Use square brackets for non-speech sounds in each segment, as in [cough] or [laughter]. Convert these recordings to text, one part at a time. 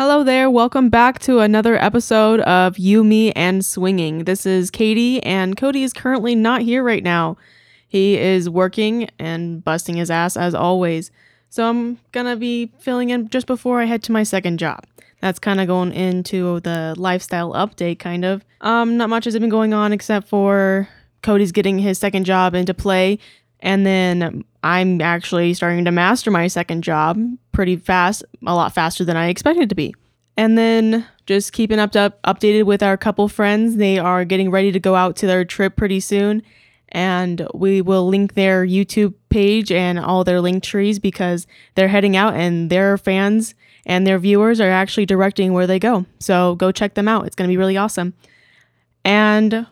Hello there. Welcome back to another episode of You, Me, and Swinging. This is Katie, and Cody is currently not here right now. He is working and busting his ass as always. So I'm gonna be filling in just before I head to my second job. That's kind of going into the lifestyle update, kind of. Um, not much has been going on except for Cody's getting his second job into play, and then I'm actually starting to master my second job pretty fast, a lot faster than I expected to be. And then just keeping up, up updated with our couple friends. They are getting ready to go out to their trip pretty soon. And we will link their YouTube page and all their link trees because they're heading out and their fans and their viewers are actually directing where they go. So go check them out. It's going to be really awesome. And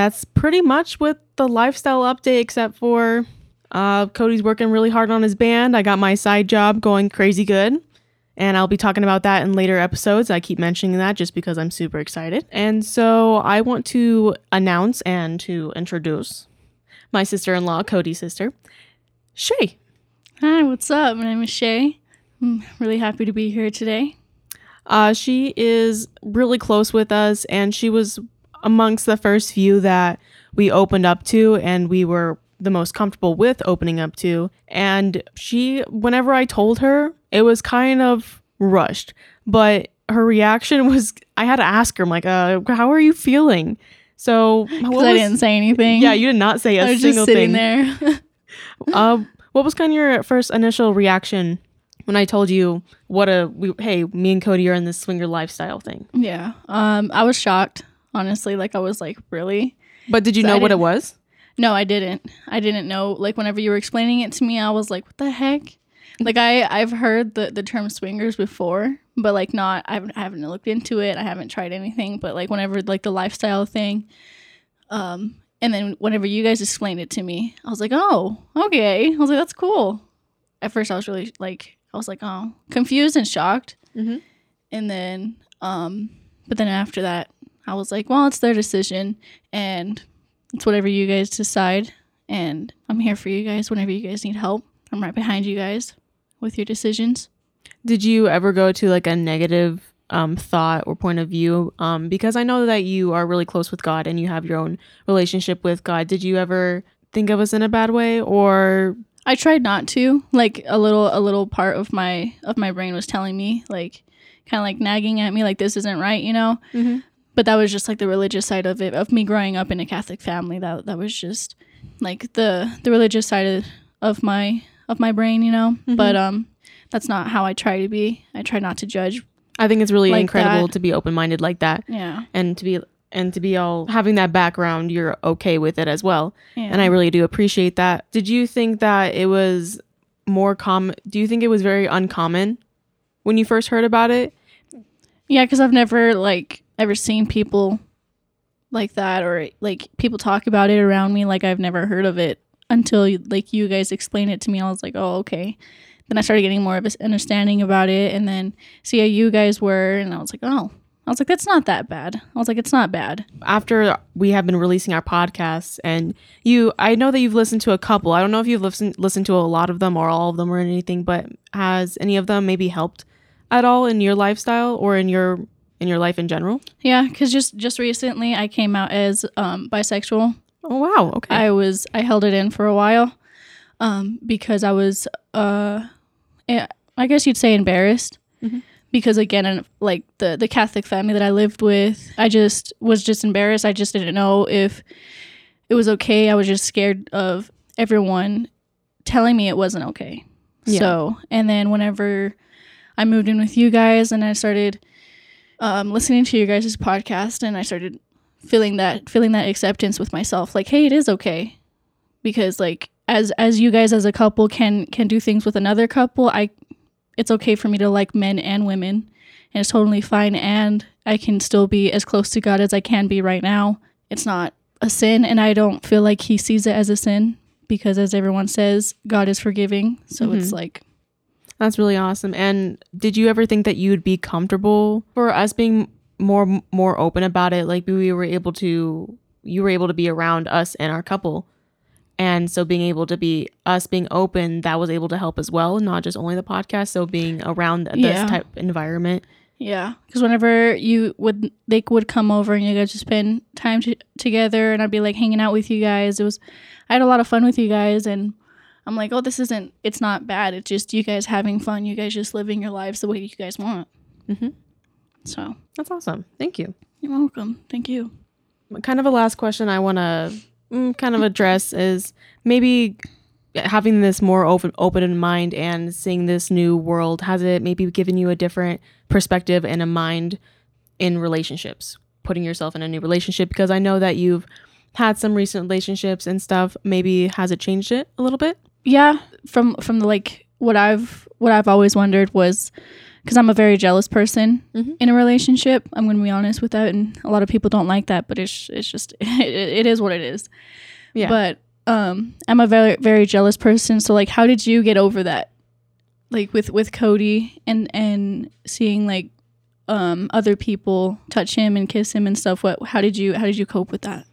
that's pretty much with the lifestyle update, except for uh, Cody's working really hard on his band. I got my side job going crazy good. And I'll be talking about that in later episodes. I keep mentioning that just because I'm super excited. And so I want to announce and to introduce my sister in law, Cody's sister, Shay. Hi, what's up? My name is Shay. I'm really happy to be here today. Uh, she is really close with us, and she was amongst the first few that we opened up to, and we were the most comfortable with opening up to. And she, whenever I told her, it was kind of rushed, but her reaction [laughs] was I had to ask her, I'm like, uh, how are you feeling? So what I didn't say anything. Yeah, you did not say a I was single just sitting thing. there. [laughs] uh, what was kind of your first initial reaction when I told you what a we, hey, me and Cody are in this swinger lifestyle thing? yeah. Um, I was shocked, honestly. Like I was like, really? But did you So know what it was? No, I didn't. I didn't know. Like whenever you were explaining it to me, I was like, what the heck? Like I I've heard the the term swingers before, but like not I haven't I haven't looked into it. I haven't tried anything, but like whenever like the lifestyle thing um and then whenever you guys explained it to me, I was like, "Oh, okay." I was like, "That's cool." At first I was really like I was like, "Oh, confused and shocked." Mhm. And then um but then after that, I was like, "Well, it's their decision and it's whatever you guys decide and I'm here for you guys whenever you guys need help. I'm right behind you guys with your decisions." Did you ever go to like a negative um, thought or point of view? Um, because I know that you are really close with God and you have your own relationship with God. Did you ever think of us in a bad way or I tried not to. Like a little a little part of my of my brain was telling me like kind of like nagging at me like this isn't right, you know? Mhm. But that was just like the religious side of it of me growing up in a Catholic family. That that was just like the the religious side of, of my of my brain, you know? But um that's not how I try to be. I try not to judge. I think it's really Like incredible that. to be open minded like that Yeah. and to be and to be all having that background, you're okay with it as well. yeah. And I really do appreciate that. Did you think that it was more common? Do you think it was very uncommon when you first heard about it? Yeah, because I've never like ever seen people like that or like people talk about it around me. Like I've never heard of it until like you guys explained it to me. I was like, oh okay. Then I started getting more of an understanding about it, and then see how you guys were, and I was like, oh. I was like, that's not that bad. I was like, it's not bad. After we have been releasing our podcasts, and you, I know that you've listened to a couple. I don't know if you've listened listened to a lot of them or all of them or anything, but has any of them maybe helped at all in your lifestyle or in your in your life in general? Yeah, because just just recently I came out as um, bisexual. Oh wow, okay. I was I held it in for a while um, because I was uh, eh, I guess you'd say embarrassed Mhm. because again in, like the the Catholic family that I lived with I just was just embarrassed I just didn't know if it was okay I was just scared of everyone telling me it wasn't okay Yeah. so and then whenever I moved in with you guys and I started um, listening to your guys' podcast and I started feeling that feeling that acceptance with myself like hey it is okay. Because like as as you guys as a couple can can do things with another couple i it's okay for me to like men and women. And it's totally fine and i can still be as close to god as i can be right now. It's not a sin and i don't feel like he sees it as a sin because as everyone says god is forgiving. So it's like That's really awesome. And did you ever think that you'd be comfortable for us being more more open about it? Like we were able to, you were able to be around us and our couple, And so being able to be us being open, that was able to help as well, not just only the podcast. So being around this Yeah. type environment. Yeah, because whenever you would they would come over and you guys would spend time to, together, and I'd be like hanging out with you guys. It was I had a lot of fun with you guys, and I'm like, oh, this isn't. It's not bad. It's just you guys having fun. You guys just living your lives the way you guys want. Mhm. So That's awesome. Thank you. you're welcome. Thank you. kind of a last question I want to mm, kind of address is maybe having this more open open in mind and seeing this new world has it maybe given you a different perspective and a mind in relationships putting yourself in a new relationship because I know that you've had some recent relationships and stuff maybe has it changed it a little bit Yeah, from from the like what I've what I've always wondered was because I'm a very jealous person Mhm. in a relationship. I'm going to be honest with that, and a lot of people don't like that, but it's it's just it, [laughs] it is what it is. Yeah. But um, I'm a very very jealous person. So like, how did you get over that? Like with with Cody and and seeing like um other people touch him and kiss him and stuff. What how did you how did you cope with that?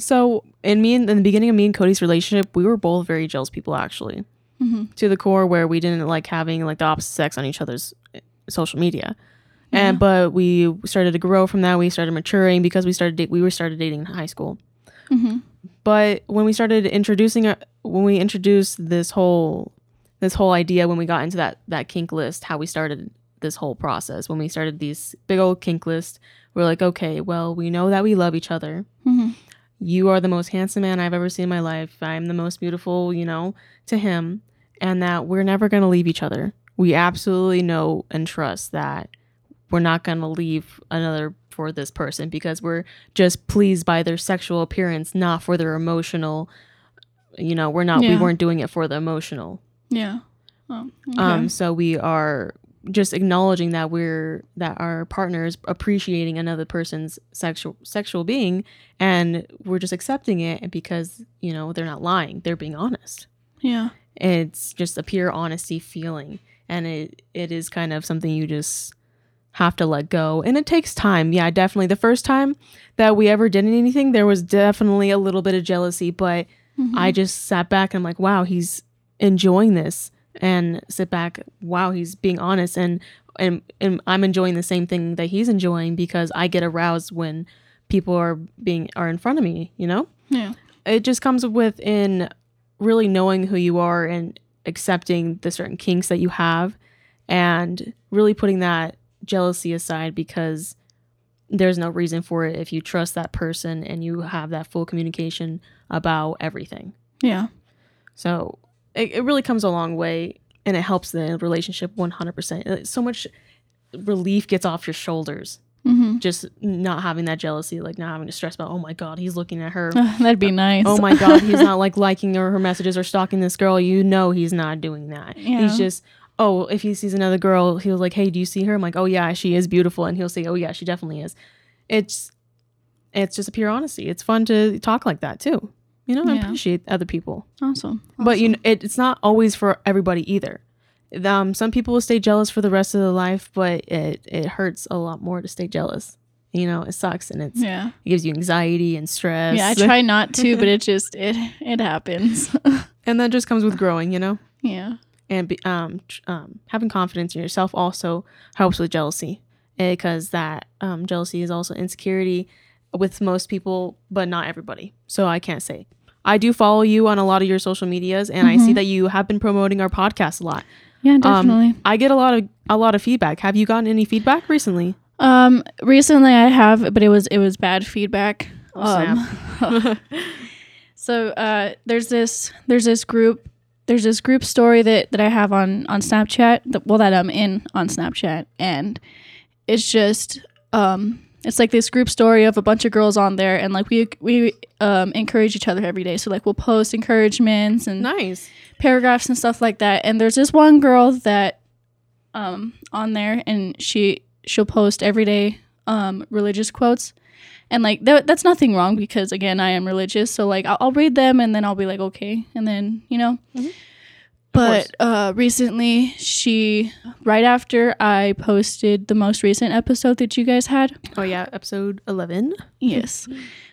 So in me and in the beginning of me and Cody's relationship we were both very jealous people actually Mm-hmm. to the core where we didn't like having like the opposite sex on each other's eh, social media. And but we started to grow from that. We started maturing because we started date we were started dating in high school. Mm-hmm. But when we started introducing when we introduced this whole this whole idea when we got into that that kink list, how we started this whole process when we started these big old kink list, we're like, okay, well, we know that we love each other. Mm-hmm. You are the most handsome man I've ever seen in my life. I'm the most beautiful, you know, to him, and that we're never going to leave each other. We absolutely know and trust that we're not going to leave another for this person because we're just pleased by their sexual appearance, not for their emotional. You know, we're not, we weren't doing it for the emotional. Yeah. Oh, okay. Um, so we are just acknowledging that we're that our partner is appreciating another person's sexual sexual being, and we're just accepting it because you know they're not lying; they're being honest. yeah. It's just a pure honesty feeling, and it it is kind of something you just have to let go, and it takes time. Yeah, definitely. The first time that we ever did anything, there was definitely a little bit of jealousy, but Mm-hmm. I just sat back and I'm like, wow, he's enjoying this and sit back, wow, he's being honest and and and I'm enjoying the same thing that he's enjoying because I get aroused when people are being are in front of me, you know? Yeah. It just comes within really knowing who you are and accepting the certain kinks that you have and really putting that jealousy aside because there's no reason for it if you trust that person and you have that full communication about everything. Yeah. So it, it really comes a long way and it helps the relationship 100%. Uh, So much relief gets off your shoulders Mm-hmm. just not having that jealousy, like not having to stress about, oh my God, he's looking at her. [laughs] That'd be nice. Oh my [laughs] God, he's not like liking her, her messages or stalking this girl. You know, he's not doing that. Yeah. He's just, oh, if he sees another girl, he'll like, hey, do you see her? I'm like, oh yeah, she is beautiful. And he'll say, oh yeah, she definitely is. It's, it's just a pure honesty. It's fun to talk like that too. You know, I Yeah. appreciate other people. awesome. But you know, it, it's not always for everybody either. Um, some people will stay jealous for the rest of their life, but it it hurts a lot more to stay jealous. You know, it sucks and it's Yeah. it gives you anxiety and stress. Yeah. I try not to, but it just it it happens. [laughs] and that just comes with growing. You know, yeah. and be, um, um, having confidence in yourself also helps with jealousy because that um, jealousy is also insecurity with most people, but not everybody. So I can't say. I do follow you on a lot of your social medias, and I see that you have been promoting our podcast a lot. Yeah. Definitely. I get a lot of a lot of feedback. Have you gotten any feedback recently? Um, recently I have, but it was it was bad feedback. Oh, um, [laughs] so uh, there's this there's this group there's this group story that that I have on on Snapchat. That, well, that I'm in on Snapchat, and it's just um, it's like this group story of a bunch of girls on there, and like we we um, encourage each other every day. So like we'll post encouragements and Nice. paragraphs and stuff like that. And there's this one girl that um on there and she she'll post every day um religious quotes. And like th- that's nothing wrong because again I am religious, so like I'll, I'll read them and then I'll be like okay, and then you know, Mhm. But uh, recently, she right after I posted the most recent episode that you guys had. Oh yeah, episode eleven. Yes,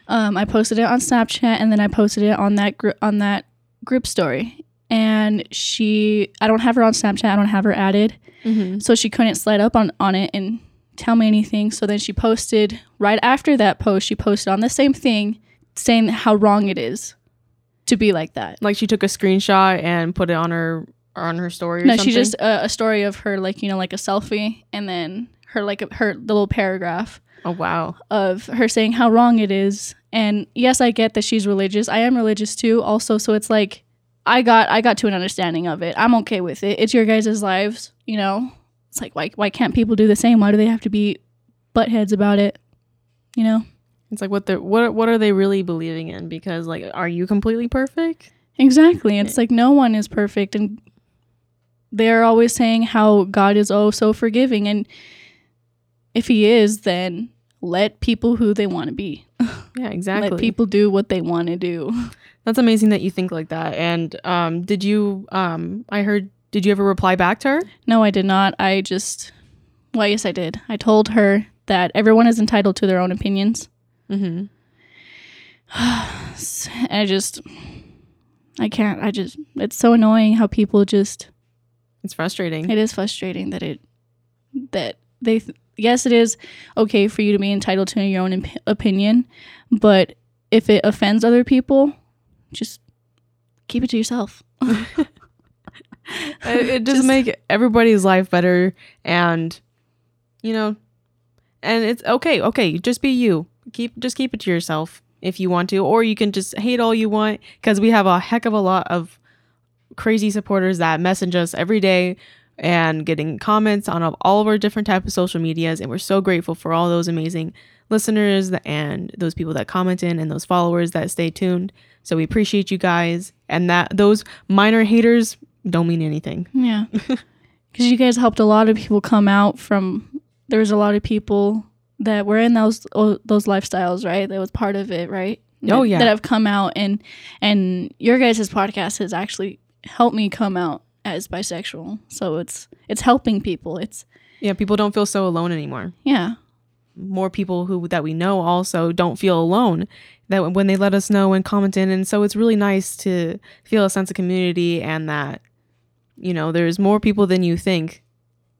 um, I posted it on Snapchat and then I posted it on that gr- on that group story. And she, I don't have her on Snapchat. I don't have her added, Mm-hmm. so she couldn't slide up on on it and tell me anything. So then she posted right after that post. She posted on the same thing, saying how wrong it is to be like that. Like she took a screenshot and put it on her on her story. Or No, something? she just uh, a story of her like you know like a selfie and then her like her little paragraph Oh wow. of her saying how wrong it is. And yes, I get that she's religious. I am religious too, also. So it's like I got I got to an understanding of it. I'm okay with it. It's your guys' lives, you know. It's like why why can't people do the same? Why do they have to be butt heads about it? You know. It's like what they what what are they really believing in? Because like, are you completely perfect? Exactly. It's like no one is perfect and they're always saying how God is oh so forgiving and if he is then let people who they want to be. [laughs] Yeah, exactly. Let people do what they want to do. [laughs] That's amazing that you think like that. And um, did you? Um, I heard. Did you ever reply back to her? No, I did not. I just well, yes I did. I told her that everyone is entitled to their own opinions. Mm-hmm. [sighs] I just I can't. I just it's so annoying how people just It's frustrating. It is frustrating that it that they th- yes it is okay for you to be entitled to your own imp- opinion, but if it offends other people, just keep it to yourself. [laughs] it, it does Just- make everybody's life better, and you know, and it's okay. Okay, just be you. Keep just keep it to yourself if you want to, or you can just hate all you want because we have a heck of a lot of crazy supporters that message us every day and getting comments on all of our different type of social medias and we're so grateful for all those amazing listeners and those people that comment in and those followers that stay tuned so we appreciate you guys and that those minor haters don't mean anything Yeah. [laughs] [laughs] Cuz you guys helped a lot of people come out from there was a lot of people that were in those oh, those lifestyles, right? That was part of it, right? Oh, That- yeah. That have come out and and your guys' podcast has actually helped me come out as bisexual. So it's it's helping people. It's yeah people don't feel so alone anymore yeah. more people who that we know also don't feel alone that when they let us know and comment in and so it's really nice to feel a sense of community and that you know there's more people than you think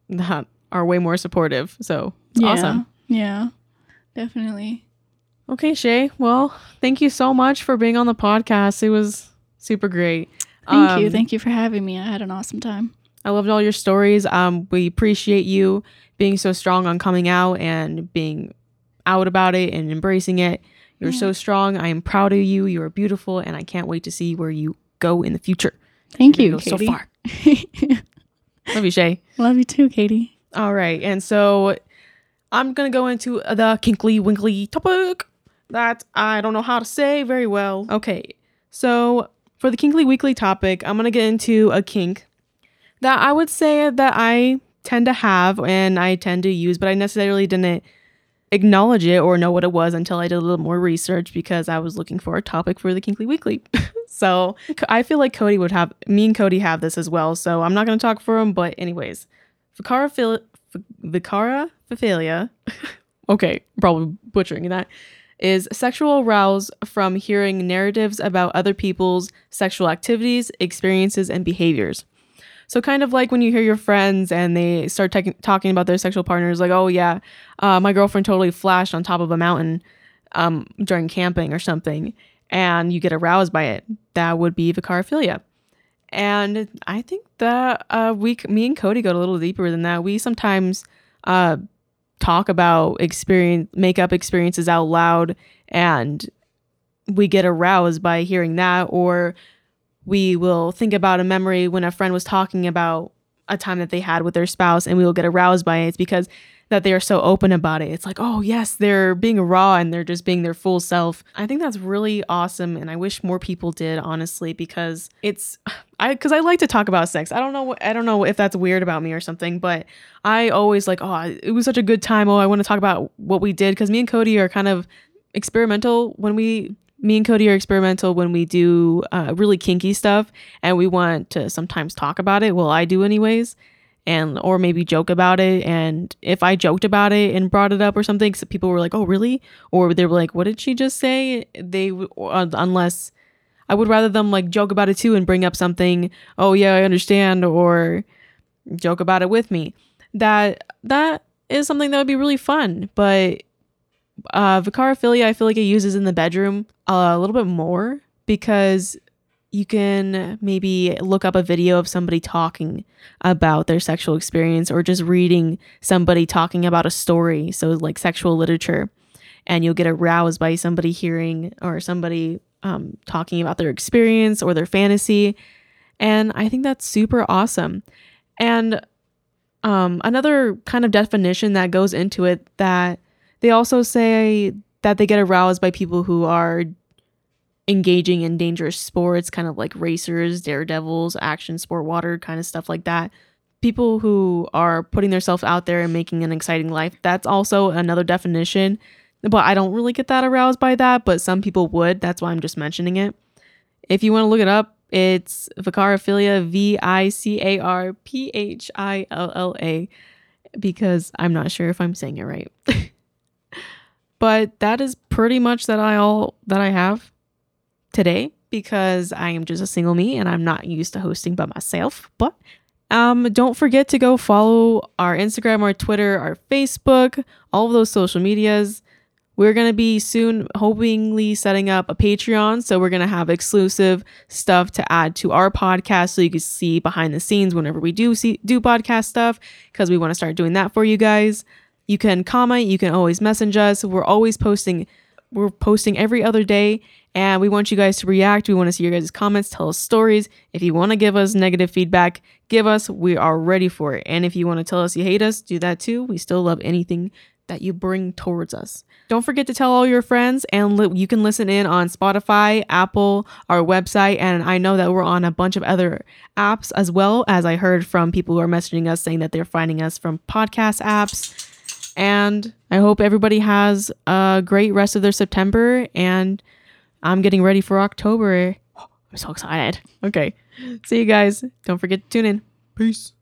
that are way more supportive so it's yeah. awesome Yeah. Definitely. okay shay well thank you so much for being on the podcast it was super great Thank you. Um, Thank you for having me. I had an awesome time. I loved all your stories. Um, we appreciate you being so strong on coming out and being out about it and embracing it. You're so strong. I am proud of you. You are beautiful, and I can't wait to see where you go in the future. Thank You're you, Katie. so far. [laughs] Love you, Shay. Love you too, Katie. All right, and so I'm gonna go into the kinkly winkly topic that I don't know how to say very well. Okay, so for the kinkly weekly topic, I'm gonna get into a kink that I would say that I tend to have and I tend to use, but I necessarily didn't acknowledge it or know what it was until I did a little more research because I was looking for a topic for the kinkly weekly. [laughs] so I feel like Cody would have me and Cody have this as well. So I'm not gonna talk for him, but anyways, Vicara Vicarophilia, [laughs] okay, probably butchering that, is sexual arousal from hearing narratives about other people's sexual activities, experiences, and behaviors. So, kind of like when you hear your friends and they start taking talking about their sexual partners, like, oh, yeah, uh, my girlfriend totally flashed on top of a mountain um, during camping or something, and you get aroused by it. That would be vicarophilia. And I think that uh, we, me and Cody, go a little deeper than that. We sometimes uh, talk about experience, make up experiences out loud, and we get aroused by hearing that, or we will think about a memory when a friend was talking about a time that they had with their spouse, and we will get aroused by it. It's because that they are so open about it. It's like, oh yes, they're being raw and they're just being their full self. I think that's really awesome, and I wish more people did, honestly, because it's [sighs] I because I like to talk about sex. I don't know I don't know if that's weird about me or something, but I always like, oh, it was such a good time. Oh, I want to talk about what we did because me and Cody are kind of experimental when we me and Cody are experimental when we do uh, really kinky stuff and we want to sometimes talk about it. Well, I do anyways, and or maybe joke about it. And if I joked about it and brought it up or something, so people were like, "Oh, really?" Or they were like, "What did she just say?" They uh, unless I would rather them like joke about it too and bring up something. Oh yeah, I understand, or joke about it with me. That that is something that would be really fun, but uh, vicarophilia, I feel like it uses in the bedroom a little bit more because you can maybe look up a video of somebody talking about their sexual experience or just reading somebody talking about a story. So, like sexual literature, and you'll get aroused by somebody hearing or somebody um, talking about their experience or their fantasy. And I think that's super awesome. And um, another kind of definition that goes into it that they also say that they get aroused by people who are engaging in dangerous sports, kind of like racers, daredevils, action sport, water, kind of stuff like that. People who are putting themselves out there and making an exciting life. That's also another definition. But I don't really get that aroused by that, but some people would. That's why I'm just mentioning it. If you want to look it up, it's vicarophilia, V I C A R P H I L L A, because I'm not sure if I'm saying it right. [laughs] but that is pretty much that I all that I have today because I am just a single me and I'm not used to hosting by myself. But um, don't forget to go follow our Instagram, our Twitter, our Facebook, all of those social medias. We're going to be soon, hopefully, setting up a Patreon. So we're going to have exclusive stuff to add to our podcast so you can see behind the scenes whenever we do see do podcast stuff because we want to start doing that for you guys. You can comment, you can always message us. We're always posting we're posting every other day and we want you guys to react. We want to see your guys' comments, tell us stories. If you want to give us negative feedback, give us. We are ready for it. And if you want to tell us you hate us, do that too. We still love anything that you bring towards us. Don't forget to tell all your friends, and li- you can listen in on Spotify, Apple, our website, and I know that we're on a bunch of other apps as well. As I heard from people who are messaging us saying that they're finding us from podcast apps. And I hope everybody has a great rest of their September. And I'm getting ready for October. [gasps] I'm so excited. Okay. See you guys. Don't forget to tune in. Peace.